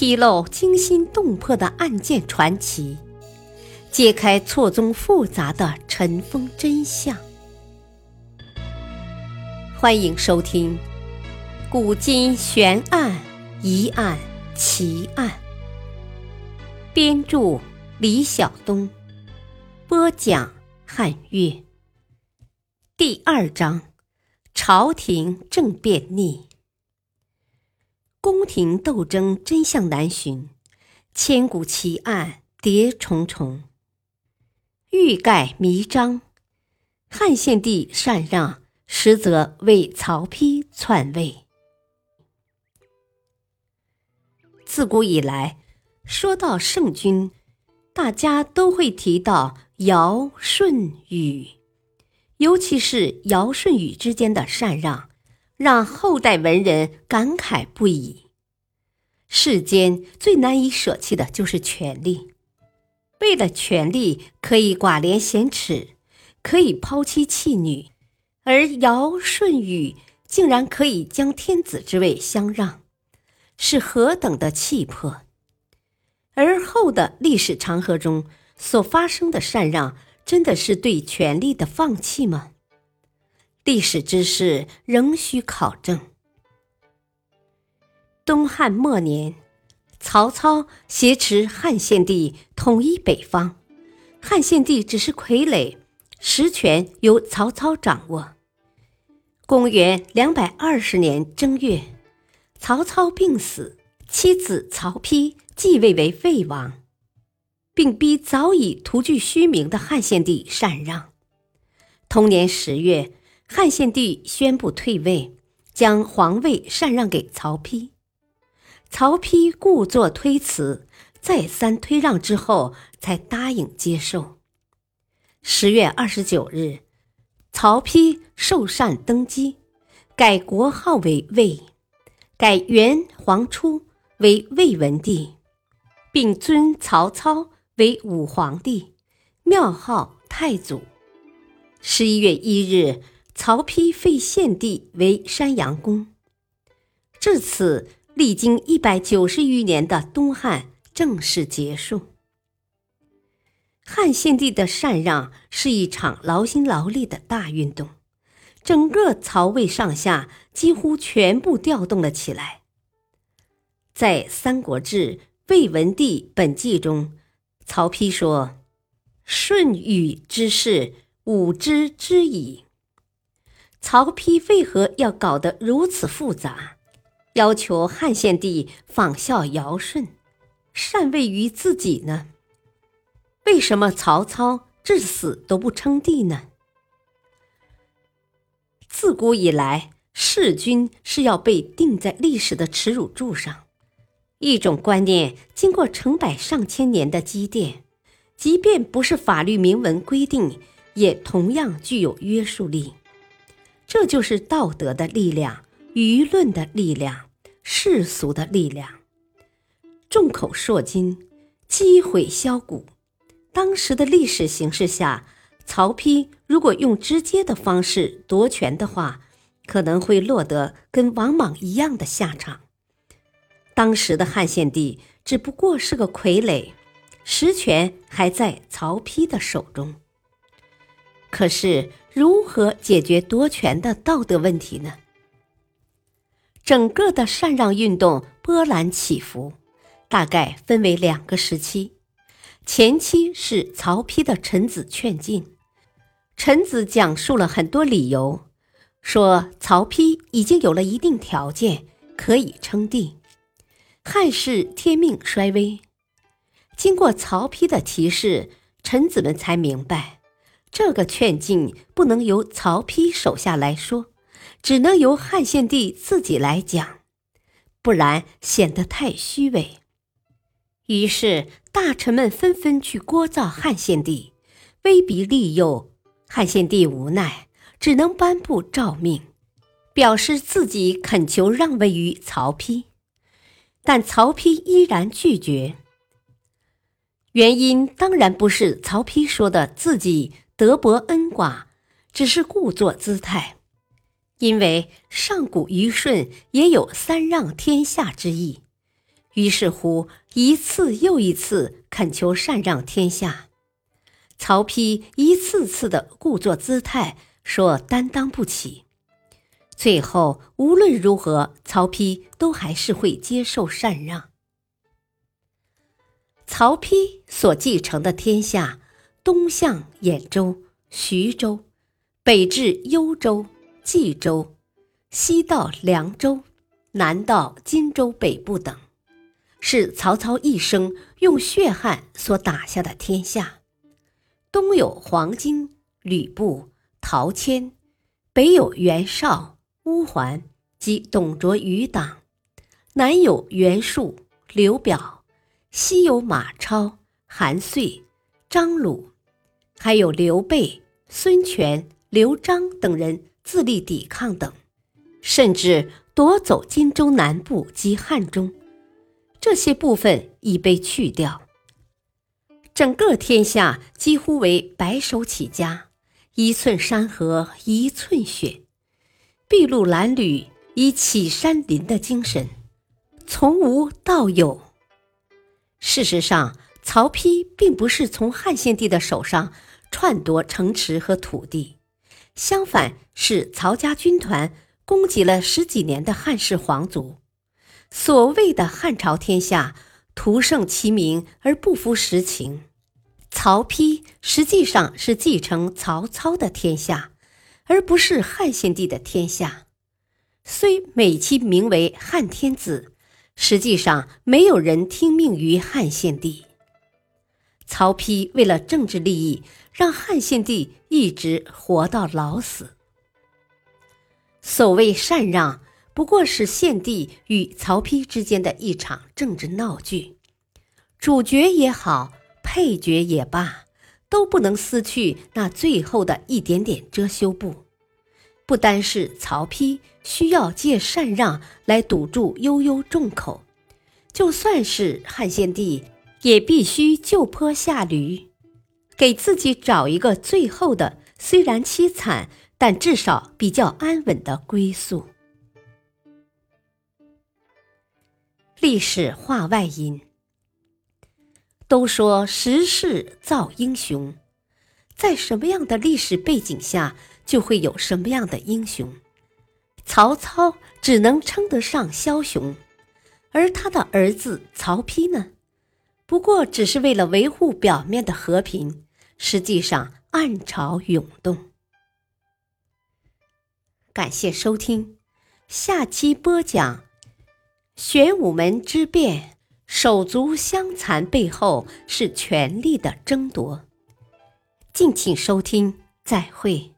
披露惊心动魄的案件传奇，揭开错综复杂的尘封真相。欢迎收听《古今悬案、疑案、奇案》，编著李晓东，播讲汉月。第二章：朝廷政变逆。宫廷斗争真相难寻，千古奇案叠重重。欲盖弥彰，汉献帝禅让，实则为曹丕篡位。自古以来，说到圣君，大家都会提到尧、舜、禹，尤其是尧、舜、禹之间的禅让。让后代文人感慨不已。世间最难以舍弃的就是权力，为了权力可以寡廉鲜耻，可以抛妻弃女，而尧舜禹竟然可以将天子之位相让，是何等的气魄！而后的历史长河中所发生的禅让，真的是对权力的放弃吗？历史知识仍需考证。东汉末年，曹操挟持汉献帝统一北方，汉献帝只是傀儡，实权由曹操掌握。公元两百二十年正月，曹操病死，妻子曹丕继位为魏王，并逼早已徒具虚名的汉献帝禅让。同年十月。汉献帝宣布退位，将皇位禅让给曹丕。曹丕故作推辞，再三推让之后，才答应接受。十月二十九日，曹丕受禅登基，改国号为魏，改元皇初为魏文帝，并尊曹操为武皇帝，庙号太祖。十一月一日。曹丕废献帝为山阳公，至此，历经一百九十余年的东汉正式结束。汉献帝的禅让是一场劳心劳力的大运动，整个曹魏上下几乎全部调动了起来。在《三国志·魏文帝本纪》中，曹丕说：“舜禹之事，吾知之矣。”曹丕为何要搞得如此复杂，要求汉献帝仿效尧舜，禅位于自己呢？为什么曹操至死都不称帝呢？自古以来，弑君是要被钉在历史的耻辱柱上，一种观念经过成百上千年的积淀，即便不是法律明文规定，也同样具有约束力。这就是道德的力量、舆论的力量、世俗的力量。众口铄金，积毁销骨。当时的历史形势下，曹丕如果用直接的方式夺权的话，可能会落得跟王莽一样的下场。当时的汉献帝只不过是个傀儡，实权还在曹丕的手中。可是，如何解决夺权的道德问题呢？整个的禅让运动波澜起伏，大概分为两个时期。前期是曹丕的臣子劝进，臣子讲述了很多理由，说曹丕已经有了一定条件，可以称帝。汉室天命衰微，经过曹丕的提示，臣子们才明白。这个劝进不能由曹丕手下来说，只能由汉献帝自己来讲，不然显得太虚伪。于是大臣们纷纷去聒噪汉献帝，威逼利诱。汉献帝无奈，只能颁布诏命，表示自己恳求让位于曹丕。但曹丕依然拒绝。原因当然不是曹丕说的自己。德薄恩寡，只是故作姿态，因为上古虞舜也有三让天下之意。于是乎，一次又一次恳求禅让天下。曹丕一次次的故作姿态，说担当不起。最后，无论如何，曹丕都还是会接受禅让。曹丕所继承的天下，东向兖州、徐州，北至幽州、冀州，西到凉州，南到荆州北部等。是曹操一生用血汗所打下的天下。东有黄巾、吕布、陶谦，北有袁绍、乌桓及董卓余党，南有袁术、刘表，西有马超、韩遂、张鲁，还有刘备、孙权、刘璋等人自立抵抗等，甚至夺走荆州南部及汉中。这些部分已被去掉，整个天下几乎为白手起家，一寸山河一寸血，筚路蓝缕以启山林的精神，从无到有。事实上，曹丕并不是从汉献帝的手上篡夺城池和土地，相反是曹家军团攻击了十几年的汉室皇族。所谓的汉朝天下，徒胜其名而不服实情。曹丕实际上是继承曹操的天下，而不是汉献帝的天下。虽美其名为汉天子，实际上没有人听命于汉献帝。曹丕为了政治利益，让汉献帝一直活到老死。所谓禅让。不过是献帝与曹丕之间的一场政治闹剧，主角也好，配角也罢，都不能撕去那最后的一点点遮羞布。不单是曹丕需要借禅让来堵住悠悠众口，就算是汉献帝，也必须就坡下驴，给自己找一个最后的虽然凄惨，但至少比较安稳的归宿。历史话外音：都说时势造英雄，在什么样的历史背景下，就会有什么样的英雄。曹操只能称得上枭雄，而他的儿子曹丕呢，不过只是为了维护表面的和平，实际上暗潮涌动。感谢收听，下期播讲。玄武门之变，手足相残背后是权力的争夺。敬请收听，再会。